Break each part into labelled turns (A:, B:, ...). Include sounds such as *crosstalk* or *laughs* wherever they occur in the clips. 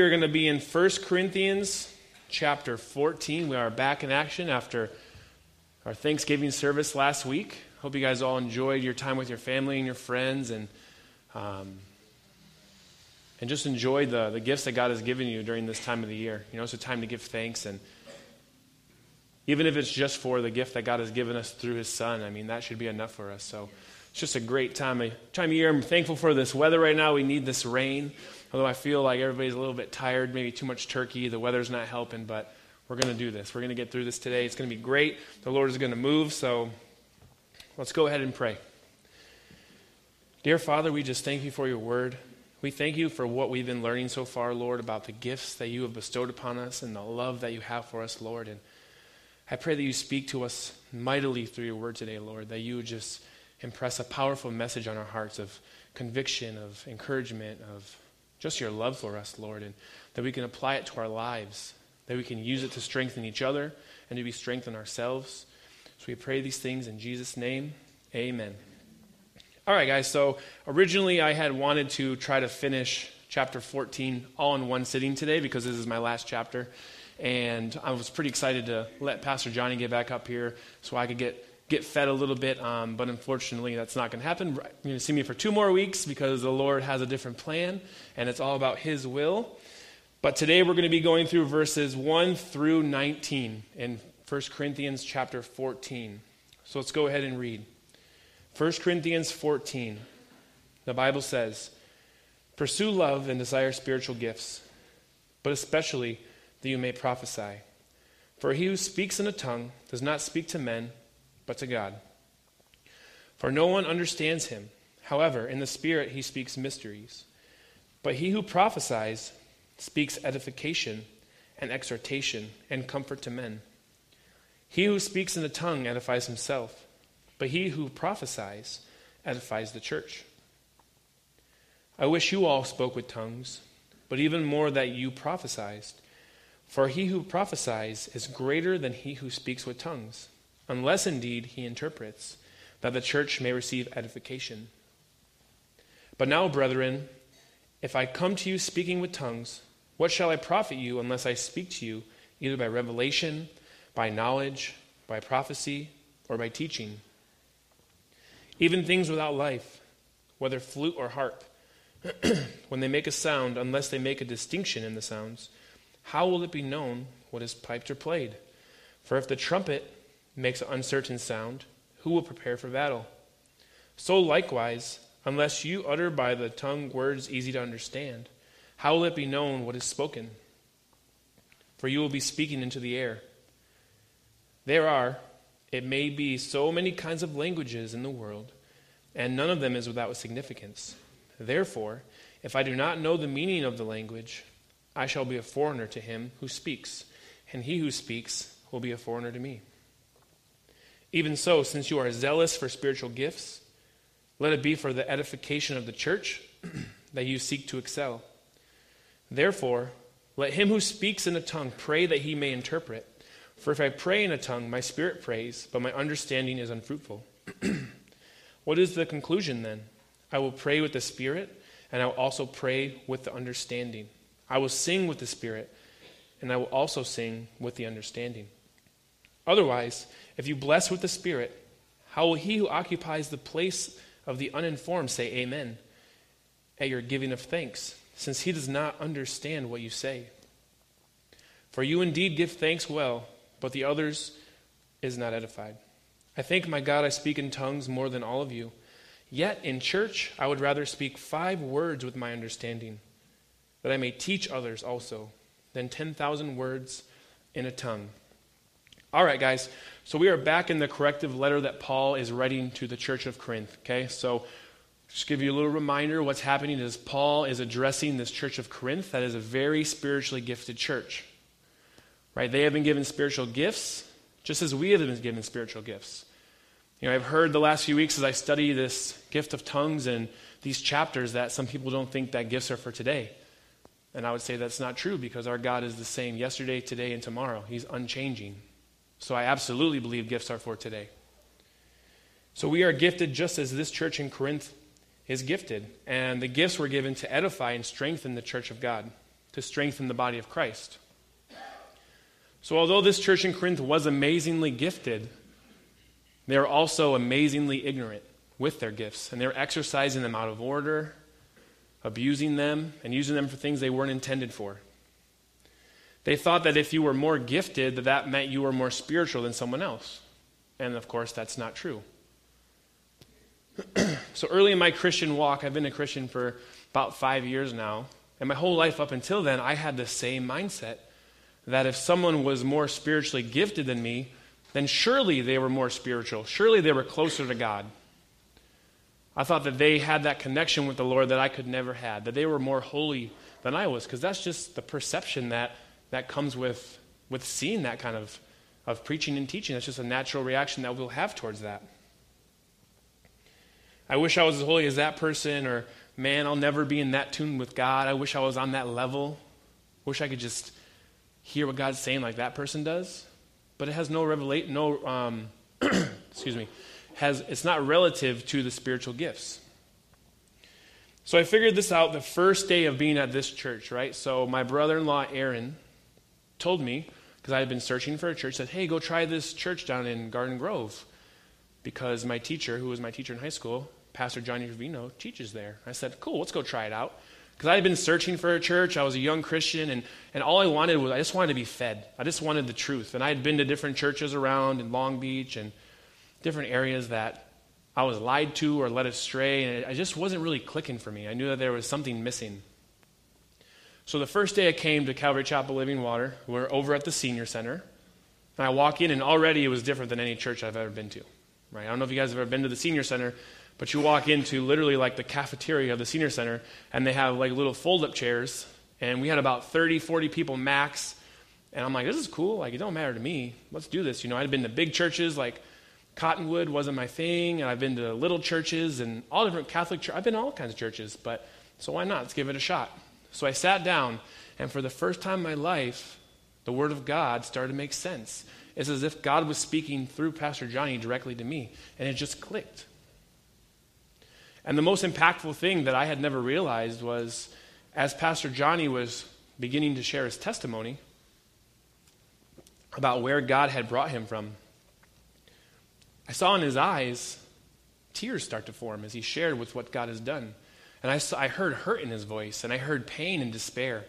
A: We're going to be in 1 Corinthians chapter 14. We are back in action after our Thanksgiving service last week. Hope you guys all enjoyed your time with your family and your friends and um, and just enjoy the, the gifts that God has given you during this time of the year. You know, it's a time to give thanks and even if it's just for the gift that God has given us through his son, I mean, that should be enough for us. So it's just a great time of, time of year. I'm thankful for this weather right now. We need this rain. Although I feel like everybody's a little bit tired, maybe too much turkey, the weather's not helping, but we're going to do this. We're going to get through this today. It's going to be great. The Lord is going to move, so let's go ahead and pray. Dear Father, we just thank you for your word. We thank you for what we've been learning so far, Lord, about the gifts that you have bestowed upon us and the love that you have for us, Lord. And I pray that you speak to us mightily through your word today, Lord, that you just impress a powerful message on our hearts of conviction, of encouragement, of just your love for us, Lord, and that we can apply it to our lives, that we can use it to strengthen each other and to be strengthened ourselves. So we pray these things in Jesus' name. Amen. All right, guys, so originally I had wanted to try to finish chapter 14 all in one sitting today because this is my last chapter. And I was pretty excited to let Pastor Johnny get back up here so I could get get fed a little bit, um, but unfortunately, that's not going to happen. You're going to see me for two more weeks because the Lord has a different plan, and it's all about His will. But today we're going to be going through verses 1 through 19 in 1 Corinthians chapter 14. So let's go ahead and read. 1 Corinthians 14. The Bible says, Pursue love and desire spiritual gifts, but especially that you may prophesy. For he who speaks in a tongue does not speak to men but to God. For no one understands him. However, in the Spirit he speaks mysteries. But he who prophesies speaks edification and exhortation and comfort to men. He who speaks in the tongue edifies himself, but he who prophesies edifies the church. I wish you all spoke with tongues, but even more that you prophesied. For he who prophesies is greater than he who speaks with tongues unless indeed he interprets, that the church may receive edification. But now, brethren, if I come to you speaking with tongues, what shall I profit you unless I speak to you either by revelation, by knowledge, by prophecy, or by teaching? Even things without life, whether flute or harp, *clears throat* when they make a sound, unless they make a distinction in the sounds, how will it be known what is piped or played? For if the trumpet makes an uncertain sound, who will prepare for battle? So likewise, unless you utter by the tongue words easy to understand, how will it be known what is spoken? For you will be speaking into the air. There are, it may be, so many kinds of languages in the world, and none of them is without significance. Therefore, if I do not know the meaning of the language, I shall be a foreigner to him who speaks, and he who speaks will be a foreigner to me. Even so, since you are zealous for spiritual gifts, let it be for the edification of the church *clears throat* that you seek to excel. Therefore, let him who speaks in a tongue pray that he may interpret. For if I pray in a tongue, my spirit prays, but my understanding is unfruitful. *clears throat* what is the conclusion then? I will pray with the spirit, and I will also pray with the understanding. I will sing with the spirit, and I will also sing with the understanding. Otherwise, if you bless with the Spirit, how will he who occupies the place of the uninformed say amen at your giving of thanks, since he does not understand what you say? For you indeed give thanks well, but the others is not edified. I thank my God I speak in tongues more than all of you. Yet in church I would rather speak five words with my understanding, that I may teach others also, than 10,000 words in a tongue all right, guys. So we are back in the corrective letter that Paul is writing to the church of Corinth. Okay, so just give you a little reminder what's happening is Paul is addressing this church of Corinth that is a very spiritually gifted church. Right? They have been given spiritual gifts just as we have been given spiritual gifts. You know, I've heard the last few weeks as I study this gift of tongues and these chapters that some people don't think that gifts are for today. And I would say that's not true because our God is the same yesterday, today, and tomorrow. He's unchanging. So I absolutely believe gifts are for today. So we are gifted just as this church in Corinth is gifted. And the gifts were given to edify and strengthen the church of God. to strengthen the body of Christ. So, although this church in Corinth was amazingly gifted, they are also amazingly ignorant with their gifts, and they're exercising them out of order, abusing them, and using them for things they weren't intended for. They thought that if you were more gifted, that that meant you were more spiritual than someone else. And of course, that's not true. *clears throat* so early in my Christian walk, I've been a Christian for about five years now, and my whole life up until then, I had the same mindset that if someone was more spiritually gifted than me, then surely they were more spiritual. Surely they were closer to God. I thought that they had that connection with the Lord that I could never have, that they were more holy than I was, because that's just the perception that, that comes with, with seeing that kind of, of preaching and teaching. That's just a natural reaction that we'll have towards that. I wish I was as holy as that person, or man, I'll never be in that tune with God. I wish I was on that level. Wish I could just hear what God's saying like that person does. But it has no revelate, no, um, *clears throat* excuse me, has it's not relative to the spiritual gifts. So I figured this out the first day of being at this church, right? So my brother-in-law Aaron told me because I had been searching for a church. Said, "Hey, go try this church down in Garden Grove," because my teacher, who was my teacher in high school, Pastor Johnny Ravino teaches there. I said, cool, let's go try it out. Because I had been searching for a church. I was a young Christian, and, and all I wanted was, I just wanted to be fed. I just wanted the truth. And I had been to different churches around in Long Beach and different areas that I was lied to or led astray, and it, it just wasn't really clicking for me. I knew that there was something missing. So the first day I came to Calvary Chapel Living Water, we're over at the senior center. And I walk in, and already it was different than any church I've ever been to. Right? I don't know if you guys have ever been to the senior center, but you walk into literally like the cafeteria of the senior center, and they have like little fold up chairs. And we had about 30, 40 people max. And I'm like, this is cool. Like, it don't matter to me. Let's do this. You know, I'd been to big churches like Cottonwood wasn't my thing. And I've been to little churches and all different Catholic churches. I've been to all kinds of churches. But so why not? Let's give it a shot. So I sat down, and for the first time in my life, the Word of God started to make sense. It's as if God was speaking through Pastor Johnny directly to me, and it just clicked. And the most impactful thing that I had never realized was as Pastor Johnny was beginning to share his testimony about where God had brought him from, I saw in his eyes tears start to form as he shared with what God has done. And I, saw, I heard hurt in his voice, and I heard pain and despair.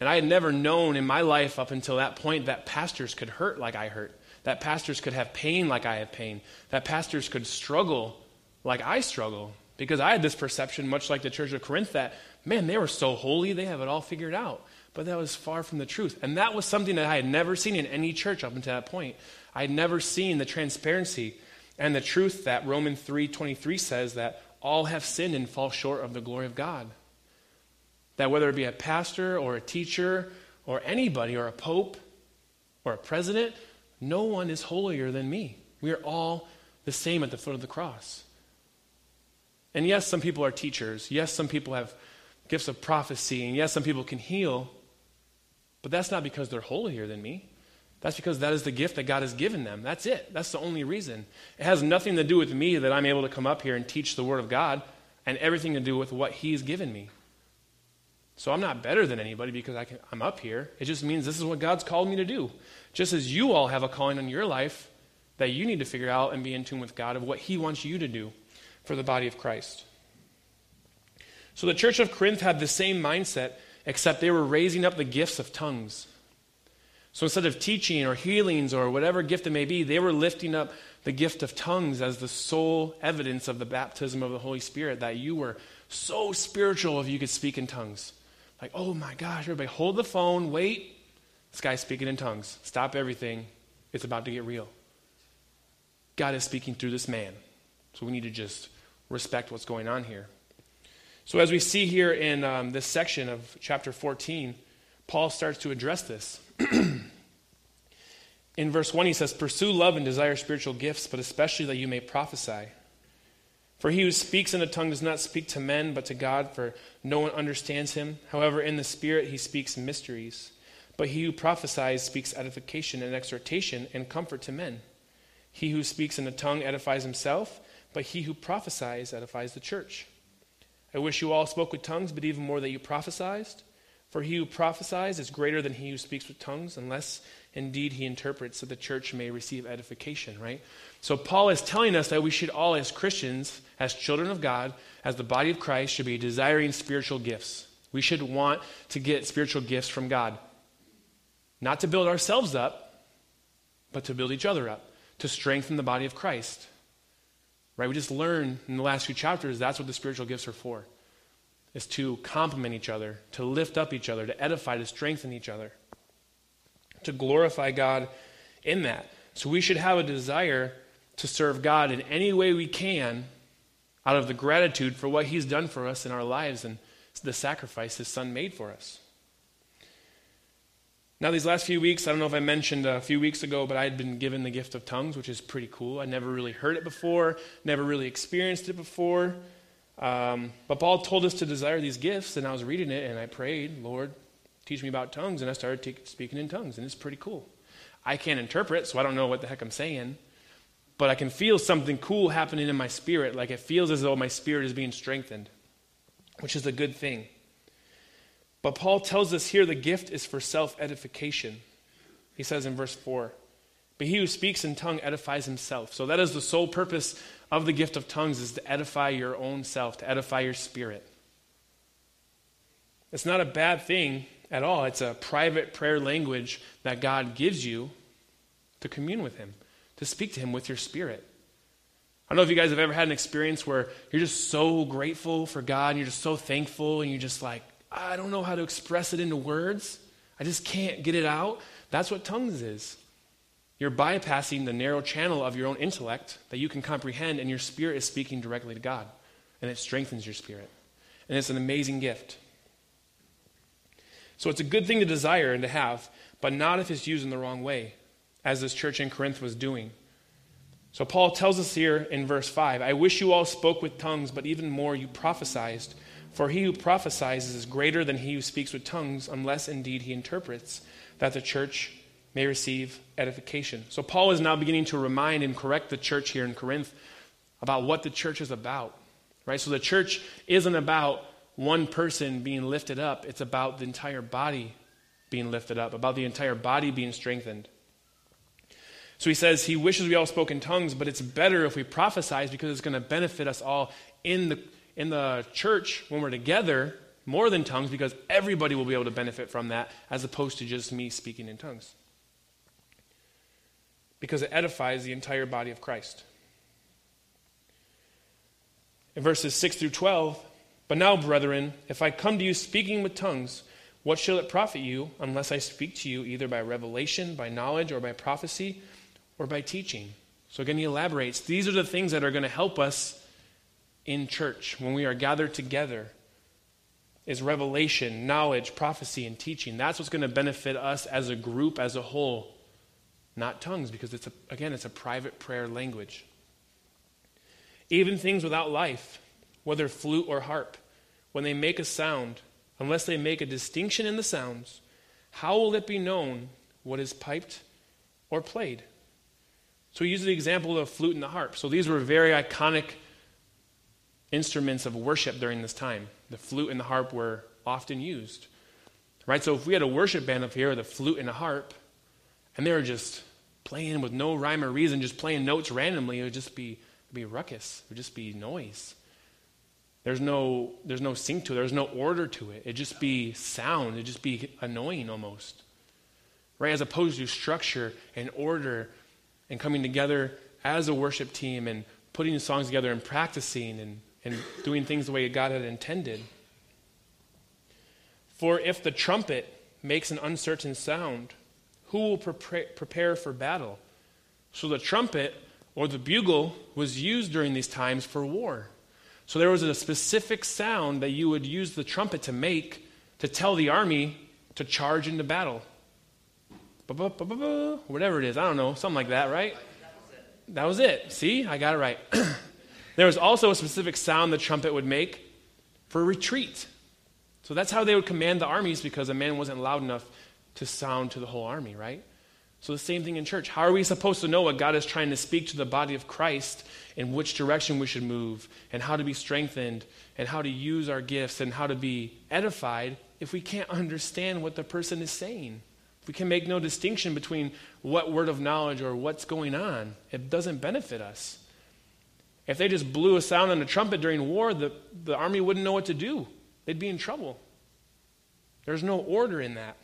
A: And I had never known in my life up until that point that pastors could hurt like I hurt, that pastors could have pain like I have pain, that pastors could struggle like I struggle because I had this perception, much like the church of Corinth, that, man, they were so holy, they have it all figured out. But that was far from the truth. And that was something that I had never seen in any church up until that point. I had never seen the transparency and the truth that Romans 3.23 says that all have sinned and fall short of the glory of God. That whether it be a pastor or a teacher or anybody or a pope or a president, no one is holier than me. We are all the same at the foot of the cross. And yes, some people are teachers. Yes, some people have gifts of prophecy. And yes, some people can heal. But that's not because they're holier than me. That's because that is the gift that God has given them. That's it. That's the only reason. It has nothing to do with me that I'm able to come up here and teach the Word of God, and everything to do with what He's given me. So I'm not better than anybody because I am up here. It just means this is what God's called me to do. Just as you all have a calling on your life that you need to figure out and be in tune with God of what He wants you to do for the body of Christ. So the church of Corinth had the same mindset, except they were raising up the gifts of tongues. So instead of teaching or healings or whatever gift it may be, they were lifting up the gift of tongues as the sole evidence of the baptism of the Holy Spirit, that you were so spiritual if you could speak in tongues. Like, oh my gosh, everybody, hold the phone, wait. This guy's speaking in tongues. Stop everything. It's about to get real. God is speaking through this man. So we need to just respect what's going on here. So, as we see here in um, this section of chapter 14, Paul starts to address this. *clears throat* in verse 1, he says, Pursue love and desire spiritual gifts, but especially that you may prophesy. For he who speaks in a tongue does not speak to men, but to God, for no one understands him. However, in the Spirit he speaks mysteries. But he who prophesies speaks edification and exhortation and comfort to men. He who speaks in a tongue edifies himself but he who prophesies edifies the church. I wish you all spoke with tongues, but even more that you prophesied. For he who prophesies is greater than he who speaks with tongues, unless indeed he interprets so the church may receive edification, right? So Paul is telling us that we should all, as Christians, as children of God, as the body of Christ, should be desiring spiritual gifts. We should want to get spiritual gifts from God. Not to build ourselves up, but to build each other up, to strengthen the body of Christ. Right? We just learned in the last few chapters that's what the spiritual gifts are for is to complement each other, to lift up each other, to edify, to strengthen each other, to glorify God in that. So we should have a desire to serve God in any way we can out of the gratitude for what He's done for us in our lives and the sacrifice His Son made for us. Now, these last few weeks, I don't know if I mentioned a few weeks ago, but I had been given the gift of tongues, which is pretty cool. I never really heard it before, never really experienced it before. Um, but Paul told us to desire these gifts, and I was reading it, and I prayed, Lord, teach me about tongues, and I started speaking in tongues, and it's pretty cool. I can't interpret, so I don't know what the heck I'm saying, but I can feel something cool happening in my spirit, like it feels as though my spirit is being strengthened, which is a good thing. But Paul tells us here the gift is for self edification. He says in verse 4 But he who speaks in tongue edifies himself. So that is the sole purpose of the gift of tongues is to edify your own self, to edify your spirit. It's not a bad thing at all. It's a private prayer language that God gives you to commune with Him, to speak to Him with your spirit. I don't know if you guys have ever had an experience where you're just so grateful for God and you're just so thankful and you're just like, I don't know how to express it into words. I just can't get it out. That's what tongues is. You're bypassing the narrow channel of your own intellect that you can comprehend, and your spirit is speaking directly to God. And it strengthens your spirit. And it's an amazing gift. So it's a good thing to desire and to have, but not if it's used in the wrong way, as this church in Corinth was doing. So Paul tells us here in verse 5 I wish you all spoke with tongues, but even more you prophesied. For he who prophesies is greater than he who speaks with tongues, unless indeed he interprets, that the church may receive edification. So Paul is now beginning to remind and correct the church here in Corinth about what the church is about. Right? So the church isn't about one person being lifted up, it's about the entire body being lifted up, about the entire body being strengthened. So he says he wishes we all spoke in tongues, but it's better if we prophesy because it's going to benefit us all in the in the church when we're together more than tongues because everybody will be able to benefit from that as opposed to just me speaking in tongues because it edifies the entire body of Christ. In verses 6 through 12, but now, brethren, if I come to you speaking with tongues, what shall it profit you unless I speak to you either by revelation, by knowledge, or by prophecy, or by teaching? So again, he elaborates. These are the things that are going to help us in church when we are gathered together is revelation, knowledge, prophecy, and teaching. That's what's going to benefit us as a group, as a whole not tongues, because it's a, again, it's a private prayer language. Even things without life, whether flute or harp, when they make a sound, unless they make a distinction in the sounds, how will it be known what is piped or played? So he uses the example of flute and the harp. So these were very iconic instruments of worship during this time. The flute and the harp were often used. Right? So if we had a worship band up here with a flute and a harp, and they were just playing with no rhyme or reason, just playing notes randomly, it would just be, be ruckus. It would just be noise. There's no, there's no sync to it. There's no order to it. It'd just be sound. It'd just be annoying almost. Right? As opposed to structure and order and coming together as a worship team and putting the songs together and practicing and, and doing things the way God had intended. For if the trumpet makes an uncertain sound, who will prepare for battle? So the trumpet or the bugle was used during these times for war. So there was a specific sound that you would use the trumpet to make to tell the army to charge into battle. Whatever it is, I don't know, something like that, right? That was it. See, I got it right. *clears throat* there was also a specific sound the trumpet would make for retreat. So that's how they would command the armies because a man wasn't loud enough to sound to the whole army, right? So, the same thing in church. How are we supposed to know what God is trying to speak to the body of Christ in which direction we should move and how to be strengthened and how to use our gifts and how to be edified if we can't understand what the person is saying. If we can make no distinction between what word of knowledge or what's going on, it doesn't benefit us. If they just blew a sound on a trumpet during war, the, the army wouldn't know what to do. They'd be in trouble. There's no order in that.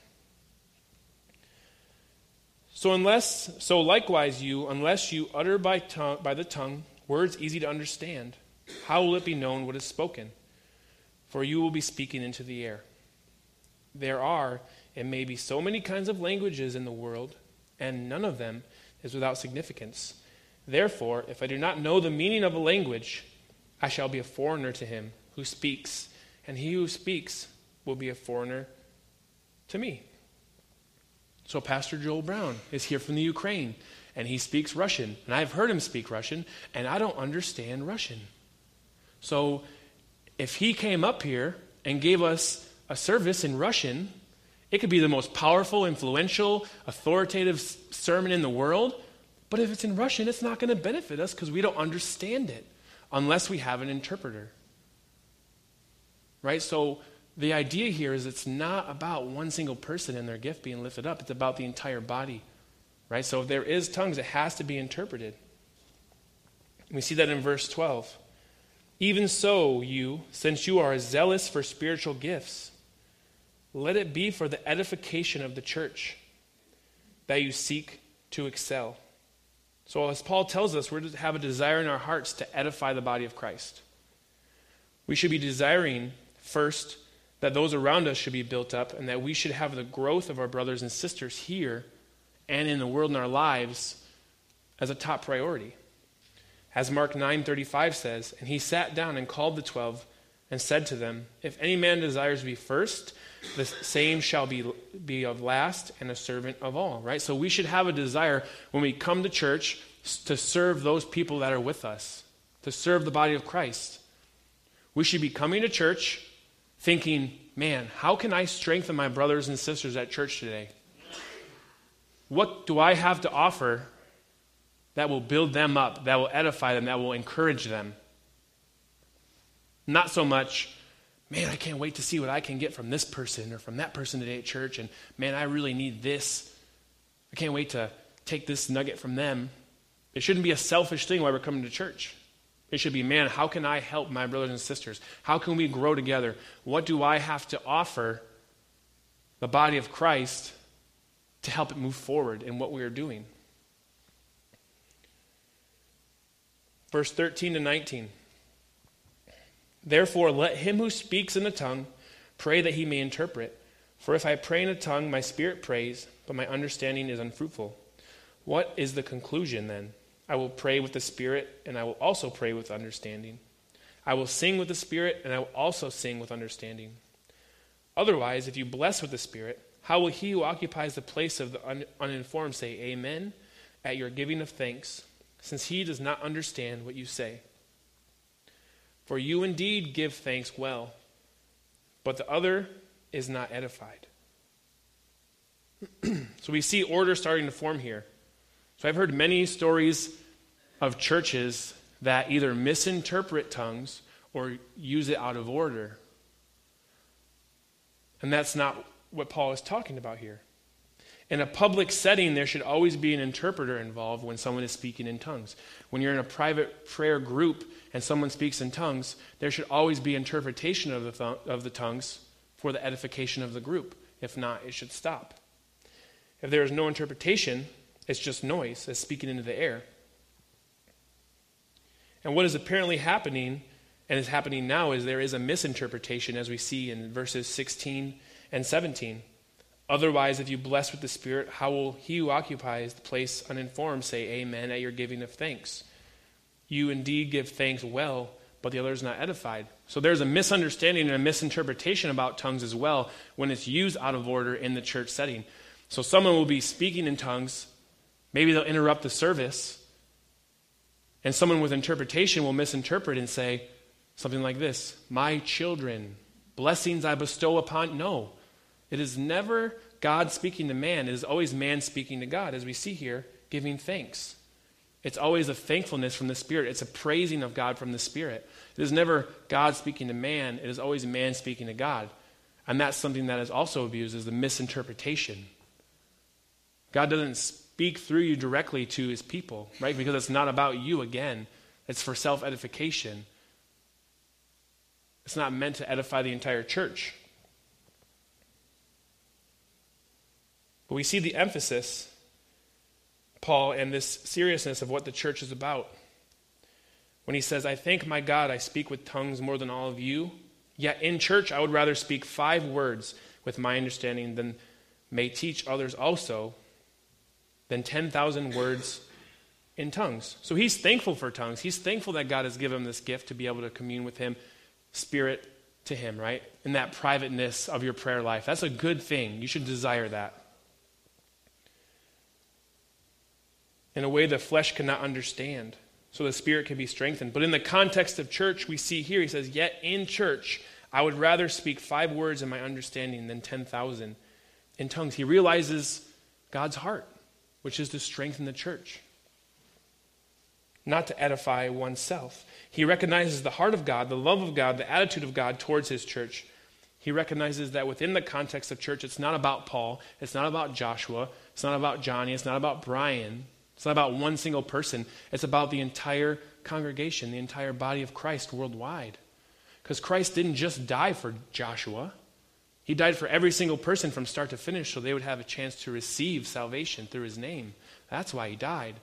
A: So unless so likewise you unless you utter by tongue by the tongue words easy to understand how will it be known what is spoken? For you will be speaking into the air. There are it may be so many kinds of languages in the world and none of them is without significance. Therefore if I do not know the meaning of a language I shall be a foreigner to him who speaks and he who speaks will be a foreigner to me so, Pastor Joel Brown is here from the Ukraine, and he speaks Russian. And I've heard him speak Russian, and I don't understand Russian. So, if he came up here and gave us a service in Russian, it could be the most powerful, influential, authoritative sermon in the world. But if it's in Russian, it's not going to benefit us because we don't understand it unless we have an interpreter. Right? So, the idea here is it's not about one single person and their gift being lifted up, it's about the entire body. Right? So if there is tongues, it has to be interpreted. We see that in verse 12. Even so, you, since you are zealous for spiritual gifts, let it be for the edification of the church that you seek to excel. So, as Paul tells us, we're to have a desire in our hearts to edify the body of Christ. We should be desiring first that those around us should be built up and that we should have the growth of our brothers and sisters here and in the world in our lives as a top priority. As Mark 9:35 says, and he sat down and called the 12 and said to them, if any man desires to be first, the same shall be, be of last and a servant of all, right? So we should have a desire when we come to church to serve those people that are with us, to serve the body of Christ. We should be coming to church thinking, man, how can I strengthen my brothers and sisters at church today? What do I have to offer that will build them up, that will edify them, that will encourage them? Not so much, man, I can't wait to see what I can get from this person or from that person today at church, and man, I really need this. I can't wait to take this nugget from them. It shouldn't be a selfish thing why we're coming to church. It should be, man, how can I help my brothers and sisters? How can we grow together? What do I have to offer the body of Christ to help it move forward in what we are doing? Verse 13 to 19. Therefore, let him who speaks in a tongue pray that he may interpret. For if I pray in a tongue, my spirit prays, but my understanding is unfruitful. What is the conclusion then? I will pray with the Spirit, and I will also pray with understanding. I will sing with the Spirit, and I will also sing with understanding. Otherwise, if you bless with the Spirit, how will he who occupies the place of the un- uninformed say, Amen, at your giving of thanks, since he does not understand what you say? For you indeed give thanks well, but the other is not edified. *clears throat* so we see order starting to form here. So I've heard many stories of churches that either misinterpret tongues or use it out of order. And that's not what Paul is talking about here. In a public setting, there should always be an interpreter involved when someone is speaking in tongues. When you're in a private prayer group and someone speaks in tongues, there should always be interpretation of the, th- of the tongues for the edification of the group. If not, it should stop. If there is no interpretation, it's just noise that's speaking into the air. And what is apparently happening, and is happening now, is there is a misinterpretation, as we see in verses 16 and 17. Otherwise, if you bless with the Spirit, how will he who occupies the place uninformed say, Amen, at your giving of thanks? You indeed give thanks well, but the other is not edified. So there's a misunderstanding and a misinterpretation about tongues as well when it's used out of order in the church setting. So someone will be speaking in tongues Maybe they'll interrupt the service, and someone with interpretation will misinterpret and say something like this My children, blessings I bestow upon. No, it is never God speaking to man, it is always man speaking to God, as we see here, giving thanks. It's always a thankfulness from the Spirit. It's a praising of God from the Spirit. It is never God speaking to man. It is always man speaking to God. And that's something that is also abused is the misinterpretation. God doesn't speak through you directly to his people, right? Because it's not about you again. It's for self edification. It's not meant to edify the entire church. But we see the emphasis, Paul, and this seriousness of what the church is about. When he says, I thank my God I speak with tongues more than all of you, yet in church I would rather speak five words with my understanding than may teach others also than 10,000 words in tongues. So he's thankful for tongues. He's thankful that God has given him this gift to be able to commune with him, spirit to him, right? In that privateness of your prayer life. That's a good thing. You should desire that. In a way the flesh cannot understand, so the spirit can be strengthened. But in the context of church, we see here, he says, Yet in church, I would rather speak five words in my understanding than 10,000 in tongues. He realizes God's heart, which is to strengthen the church not to edify oneself. He recognizes the heart of God, the love of God, the attitude of God towards his church. He recognizes that within the context of church, it's not about Paul, it's not about Joshua, it's not about Johnny, it's not about Brian, it's not about one single person. It's about the entire congregation, the entire body of Christ worldwide. Because Christ didn't just die for Joshua, He died for every single person from start to finish so they would have a chance to receive salvation through His name. That's why He died.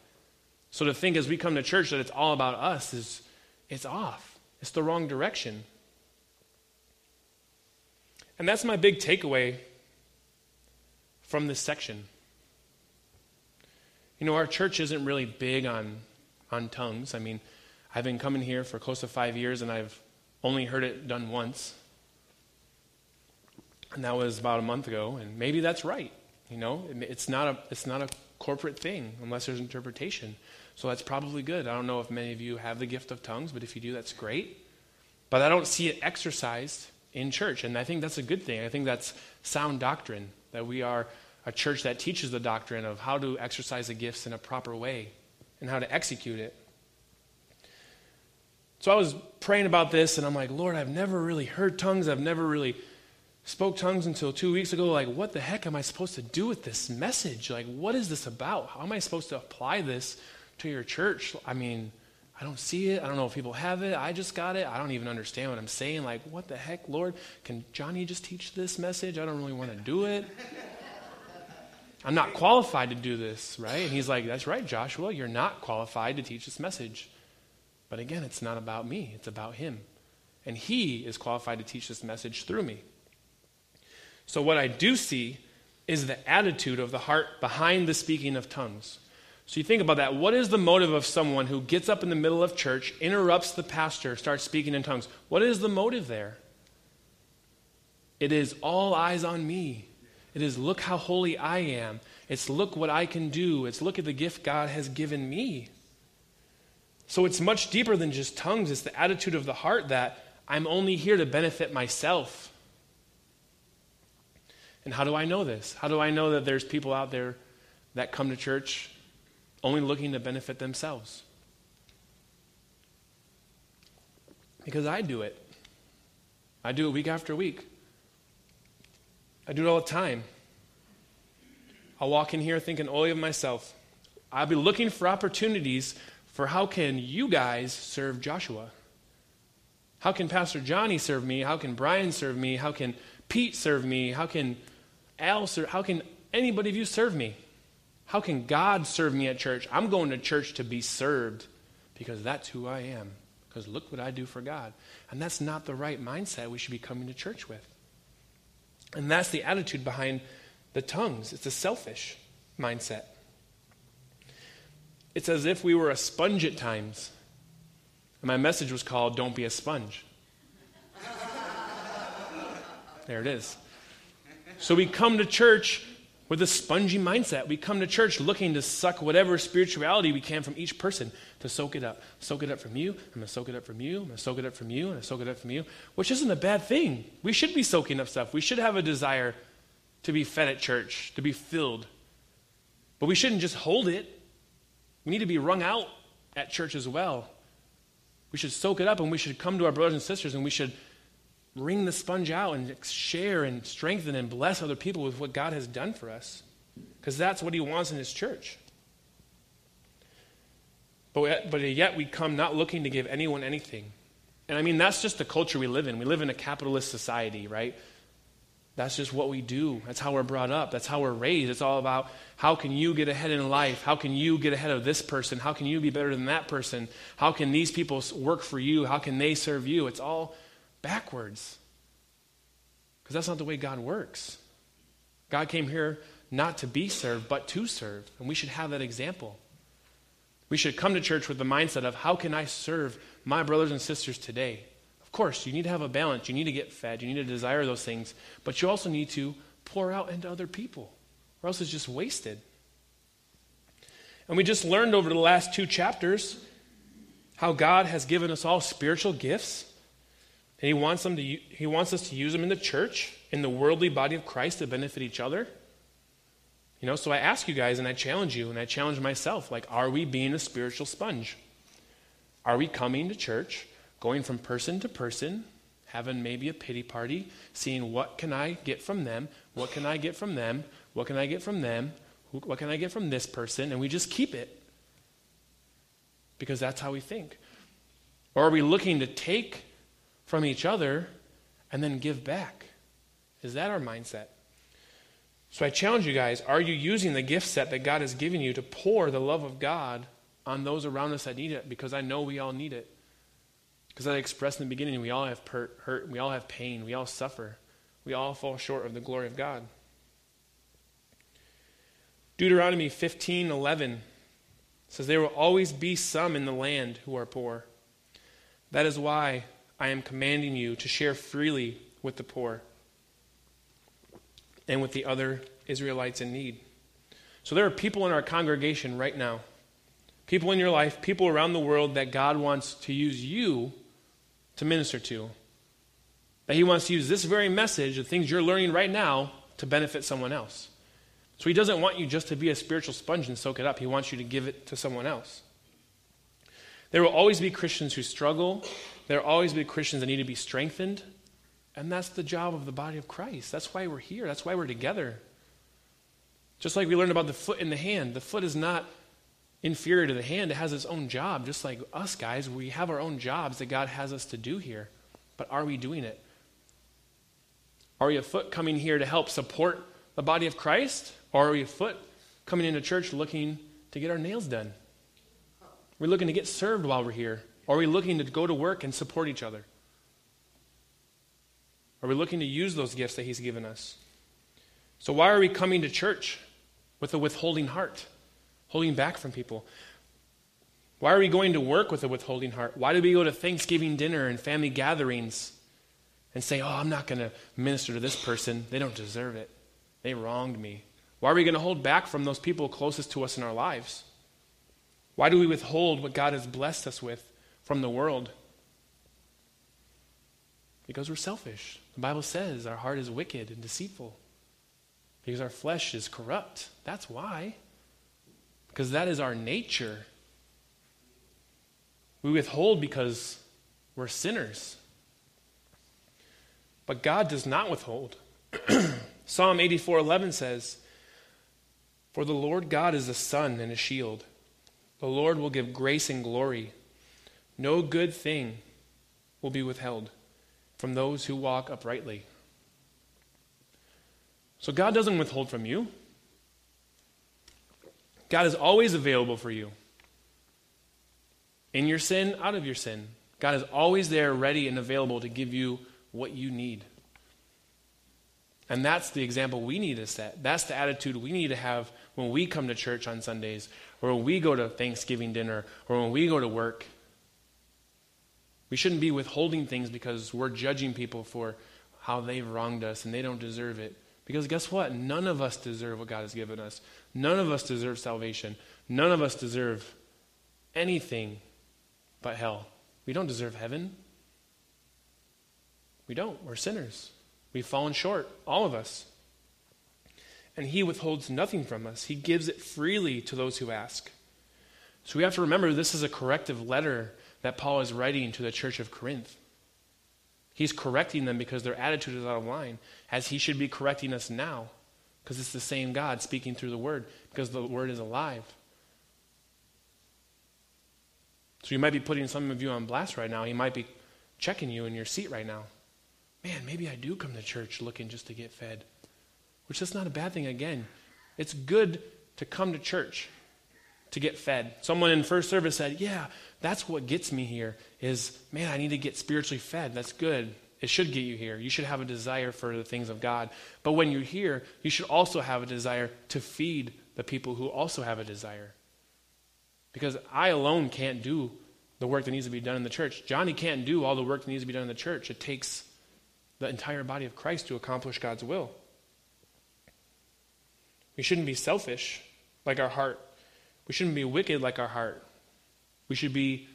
A: So to think as we come to church that it's all about us is it's off. It's the wrong direction. And that's my big takeaway from this section. You know, our church isn't really big on, on tongues. I mean, I've been coming here for close to five years and I've only heard it done once. And that was about a month ago, and maybe that's right. You know, it's not a, it's not a corporate thing unless there's interpretation. So that's probably good. I don't know if many of you have the gift of tongues, but if you do, that's great. But I don't see it exercised in church, and I think that's a good thing. I think that's sound doctrine, that we are a church that teaches the doctrine of how to exercise the gifts in a proper way and how to execute it. So I was praying about this, and I'm like, Lord, I've never really heard tongues. I've never really spoke tongues until two weeks ago. Like, what the heck am I supposed to do with this message? Like, what is this about? How am I supposed to apply this to your church. I mean, I don't see it. I don't know if people have it. I just got it. I don't even understand what I'm saying. Like, what the heck, Lord? Can Johnny just teach this message? I don't really want to do it. I'm not qualified to do this, right? And he's like, That's right, Joshua. You're not qualified to teach this message. But again, it's not about me, it's about him. And he is qualified to teach this message through me. So, what I do see is the attitude of the heart behind the speaking of tongues. So you think about that. What is the motive of someone who gets up in the middle of church, interrupts the pastor, starts speaking in tongues? What is the motive there? It is all eyes on me. It is look how holy I am. It's look what I can do. It's look at the gift God has given me. So it's much deeper than just tongues. It's the attitude of the heart that I'm only here to benefit myself. And how do I know this? How do I know that there's people out there that come to church only looking to benefit themselves. Because I do it. I do it week after week. I do it all the time. I'll walk in here thinking only of myself. I'll be looking for opportunities for how can you guys serve Joshua? How can Pastor Johnny serve me? How can Brian serve me? How can Pete serve me? How can Al serve? How can anybody of you serve me? How can God serve me at church? I'm going to church to be served because that's who I am. Because look what I do for God. And that's not the right mindset we should be coming to church with. And that's the attitude behind the tongues. It's a selfish mindset. It's as if we were a sponge at times. And my message was called Don't Be a Sponge. *laughs* there it is. So we come to church with a spongy mindset. We come to church looking to suck whatever spirituality we can from each person to soak it up. Soak it up from you. I'm going to soak it up from you. I'm going to soak it up from you. I'm going to soak it up from you, which isn't a bad thing. We should be soaking up stuff. We should have a desire to be fed at church, to be filled. But we shouldn't just hold it. We need to be wrung out at church as well. We should soak it up and we should come to our brothers and sisters and we should wring the sponge out and share and strengthen and bless other people with what God has done for us. Because that's what He wants in His church. But, but yet we come not looking to give anyone anything. And I mean, that's just the culture we live in. We live in a capitalist society, right? That's just what we do. That's how we're brought up. That's how we're raised. It's all about how can you get ahead in life? How can you get ahead of this person? How can you be better than that person? How can these people work for you? How can they serve you? It's all backwards. Because that's not the way God works. God came here not to be served, but to serve. And we should have that example. We should come to church with the mindset of how can I serve my brothers and sisters today? Of course, you need to have a balance. You need to get fed. You need to desire those things. But you also need to pour out into other people, or else it's just wasted. And we just learned over the last two chapters how God has given us all spiritual gifts. And he wants, them to, he wants us to use them in the church, in the worldly body of Christ to benefit each other. You know, so I ask you guys and I challenge you and I challenge myself like, are we being a spiritual sponge? Are we coming to church, going from person to person, having maybe a pity party, seeing what can I get from them? What can I get from them? What can I get from them? What can I get from this person? And we just keep it because that's how we think. Or are we looking to take from each other and then give back? Is that our mindset? So I challenge you guys are you using the gift set that God has given you to pour the love of God on those around us that need it? Because I know we all need it. Because I expressed in the beginning, we all have hurt, hurt, we all have pain, we all suffer, we all fall short of the glory of God. Deuteronomy 15 11 says, There will always be some in the land who are poor. That is why I am commanding you to share freely with the poor and with the other Israelites in need. So there are people in our congregation right now, people in your life, people around the world that God wants to use you to minister to. That He wants to use this very message, the things you're learning right now, to benefit someone else. So He doesn't want you just to be a spiritual sponge and soak it up, He wants you to give it to someone else. There will always be Christians who struggle. There will always be Christians that need to be strengthened. And that's the job of the body of Christ. That's why we're here. That's why we're together. Just like we learned about the foot and the hand, the foot is not inferior to the hand, it has its own job. Just like us guys, we have our own jobs that God has us to do here. But are we doing it? Are we a foot coming here to help support the body of Christ? Or are we a foot coming into church looking to get our nails done? We're looking to get served while we're here. Are we looking to go to work and support each other? Are we looking to use those gifts that He's given us? So, why are we coming to church with a withholding heart, holding back from people? Why are we going to work with a withholding heart? Why do we go to Thanksgiving dinner and family gatherings and say, oh, I'm not going to minister to this person? They don't deserve it. They wronged me. Why are we going to hold back from those people closest to us in our lives? Why do we withhold what God has blessed us with from the world? Because we're selfish. The Bible says our heart is wicked and deceitful. Because our flesh is corrupt. That's why. Because that is our nature. We withhold because we're sinners. But God does not withhold. *clears throat* Psalm 84:11 says, "For the Lord God is a sun and a shield. The Lord will give grace and glory. No good thing will be withheld from those who walk uprightly. So God doesn't withhold from you. God is always available for you. In your sin, out of your sin. God is always there, ready and available to give you what you need. And that's the example we need to set. That's the attitude we need to have when we come to church on Sundays, or when we go to Thanksgiving dinner, or when we go to work. We shouldn't be withholding things because we're judging people for how they've wronged us and they don't deserve it. Because guess what? None of us deserve what God has given us. None of us deserve salvation. None of us deserve anything but hell. We don't deserve heaven. We don't. We're sinners. We've fallen short, all of us. And He withholds nothing from us, He gives it freely to those who ask. So we have to remember this is a corrective letter that Paul is writing to the church of Corinth. He's correcting them because their attitude is out of line, as He should be correcting us now, because it's the same God speaking through the Word, because the Word is alive. So you might be putting some of you on blast right now. He might be checking you in your seat right now. Man, maybe I do come to church looking just to get fed, which is not a bad thing again. It's good to come to church to get fed. Someone in first service said, "Yeah, that's what gets me here is, man, I need to get spiritually fed. That's good. It should get you here. You should have a desire for the things of God. But when you're here, you should also have a desire to feed the people who also have a desire. Because I alone can't do the work that needs to be done in the church. Johnny can't do all the work that needs to be done in the church. It takes the entire body of Christ to accomplish God's will. We shouldn't be selfish like our heart. We shouldn't be wicked like our heart. We should be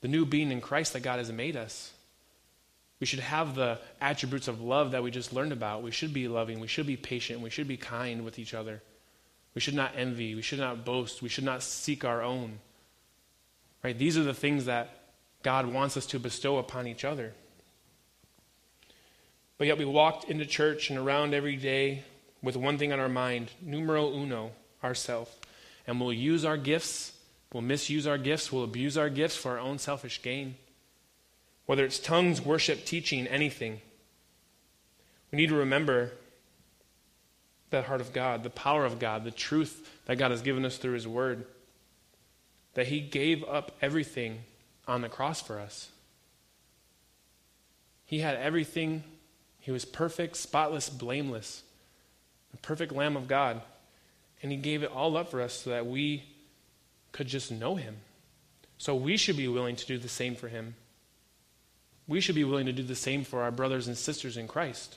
A: the new being in Christ that God has made us. We should have the attributes of love that we just learned about. We should be loving. We should be patient. We should be kind with each other. We should not envy. We should not boast. We should not seek our own. Right? These are the things that God wants us to bestow upon each other. But yet we walked into church and around every day with one thing on our mind numero uno, ourself. And we'll use our gifts We'll misuse our gifts, we'll abuse our gifts for our own selfish gain. Whether it's tongues, worship, teaching, anything. We need to remember that heart of God, the power of God, the truth that God has given us through His Word. That He gave up everything on the cross for us. He had everything. He was perfect, spotless, blameless, the perfect Lamb of God. And He gave it all up for us so that we could just know him. So we should be willing to do the same for him. We should be willing to do the same for our brothers and sisters in Christ.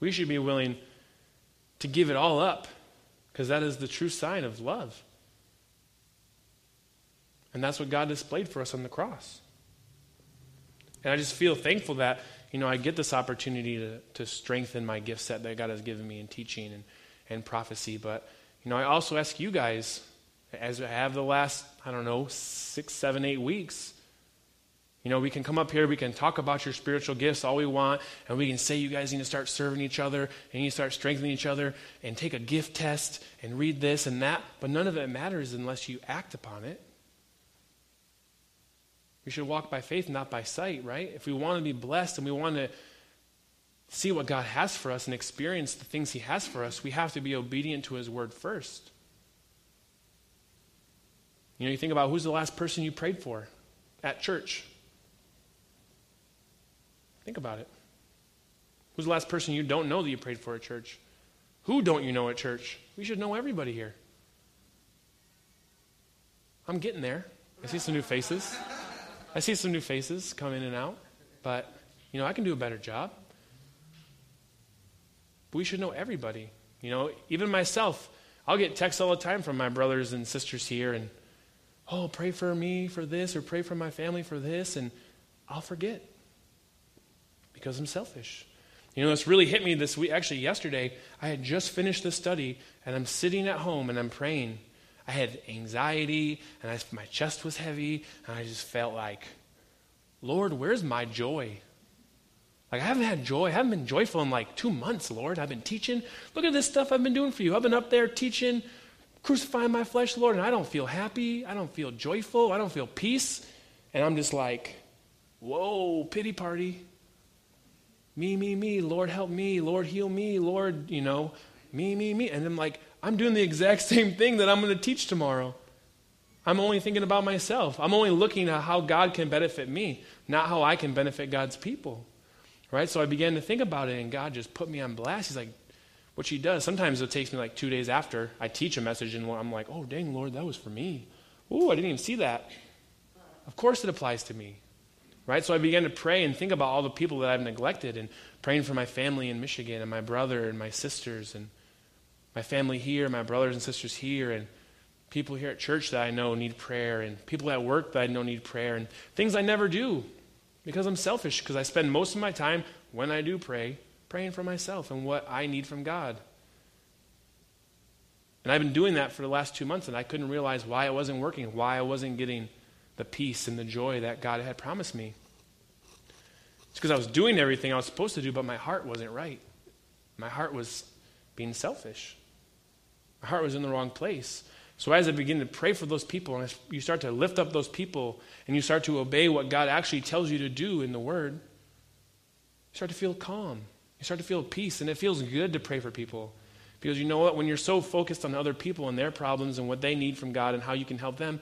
A: We should be willing to give it all up because that is the true sign of love. And that's what God displayed for us on the cross. And I just feel thankful that, you know, I get this opportunity to, to strengthen my gift set that God has given me in teaching and, and prophecy. But, you know, I also ask you guys as I have the last, I don't know, six, seven, eight weeks. You know, we can come up here, we can talk about your spiritual gifts all we want, and we can say you guys need to start serving each other and you start strengthening each other and take a gift test and read this and that, but none of it matters unless you act upon it. We should walk by faith, not by sight, right? If we want to be blessed and we want to see what God has for us and experience the things He has for us, we have to be obedient to His word first. You know, you think about who's the last person you prayed for at church. Think about it. Who's the last person you don't know that you prayed for at church? Who don't you know at church? We should know everybody here. I'm getting there. I see some new faces. I see some new faces come in and out. But, you know, I can do a better job. But we should know everybody. You know, even myself, I'll get texts all the time from my brothers and sisters here, and oh, pray for me for this or pray for my family for this, and I'll forget because I'm selfish. You know, this really hit me this week. Actually, yesterday, I had just finished the study, and I'm sitting at home and I'm praying. I had anxiety, and I, my chest was heavy, and I just felt like, Lord, where's my joy? Like, I haven't had joy. I haven't been joyful in like two months, Lord. I've been teaching. Look at this stuff I've been doing for you. I've been up there teaching crucifying my flesh, Lord, and I don't feel happy. I don't feel joyful. I don't feel peace. And I'm just like, whoa, pity party. Me, me, me. Lord, help me. Lord, heal me. Lord, you know, me, me, me. And I'm like, I'm doing the exact *laughs* same thing that I'm going to teach tomorrow. I'm only thinking about myself. I'm only looking at how God can benefit me, not how I can benefit God's people. Right? So I began to think about it, and God just put me on blast. He's like, what she does, sometimes it takes me like two days after I teach a message and I'm like, oh, dang, Lord, that was for me. Oh, I didn't even see that. Of course it applies to me. Right? So I began to pray and think about all the people that I've neglected and praying for my family in Michigan and my brother and my sisters and my family here, my brothers and sisters here, and people here at church that I know need prayer, and people at work that I know need prayer, and things I never do because I'm selfish, because I spend most of my time when I do pray praying for myself and what I need from God. And I've been doing that for the last two months, and I couldn't realize why it wasn't working, why I wasn't getting the peace and the joy that God had promised me. It's because I was doing everything I was supposed to do, but my heart wasn't right. My heart was being selfish. My heart was in the wrong place. So as I begin to pray for those people, and you start to lift up those people, and you start to obey what God actually tells you to do in the Word, you start to feel calm. You start to feel peace, and it feels good to pray for people. Because you know what? When you're so focused on other people and their problems and what they need from God and how you can help them,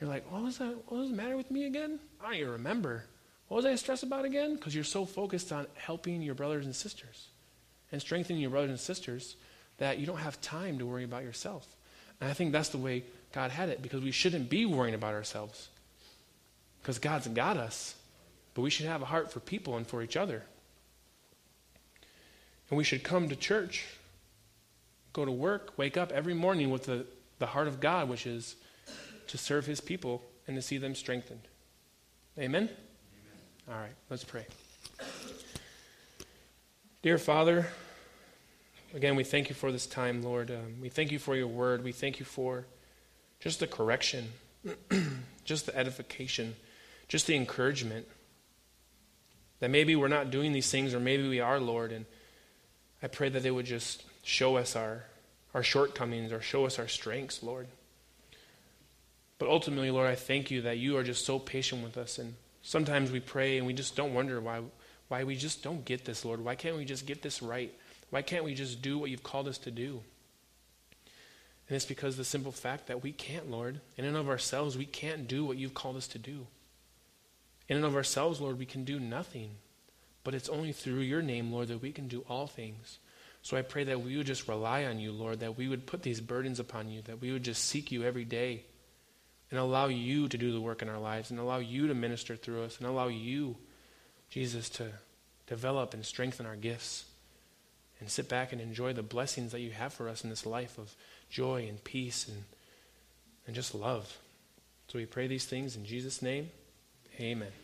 A: you're like, what was that? What was the matter with me again? I don't even remember. What was I stressed about again? Because you're so focused on helping your brothers and sisters and strengthening your brothers and sisters that you don't have time to worry about yourself. And I think that's the way God had it because we shouldn't be worrying about ourselves because God's got us. But we should have a heart for people and for each other. And we should come to church, go to work, wake up every morning with the, the heart of God, which is to serve his people and to see them strengthened. Amen? Amen. All right, let's pray. Dear Father, again, we thank you for this time, Lord. Um, we thank you for your word. We thank you for just the correction, *clears throat* just the edification, just the encouragement that maybe we're not doing these things or maybe we are, Lord. And I pray that they would just show us our, our shortcomings or show us our strengths, Lord. But ultimately, Lord, I thank you that you are just so patient with us. And sometimes we pray and we just don't wonder why, why we just don't get this, Lord. Why can't we just get this right? Why can't we just do what you've called us to do? And it's because the simple fact that we can't, Lord. In and of ourselves, we can't do what you've called us to do. In and of ourselves, Lord, we can do nothing. But it's only through your name, Lord, that we can do all things. So I pray that we would just rely on you, Lord, that we would put these burdens upon you, that we would just seek you every day and allow you to do the work in our lives and allow you to minister through us and allow you, Jesus, to develop and strengthen our gifts and sit back and enjoy the blessings that you have for us in this life of joy and peace and, and just love. So we pray these things in Jesus' name. Amen.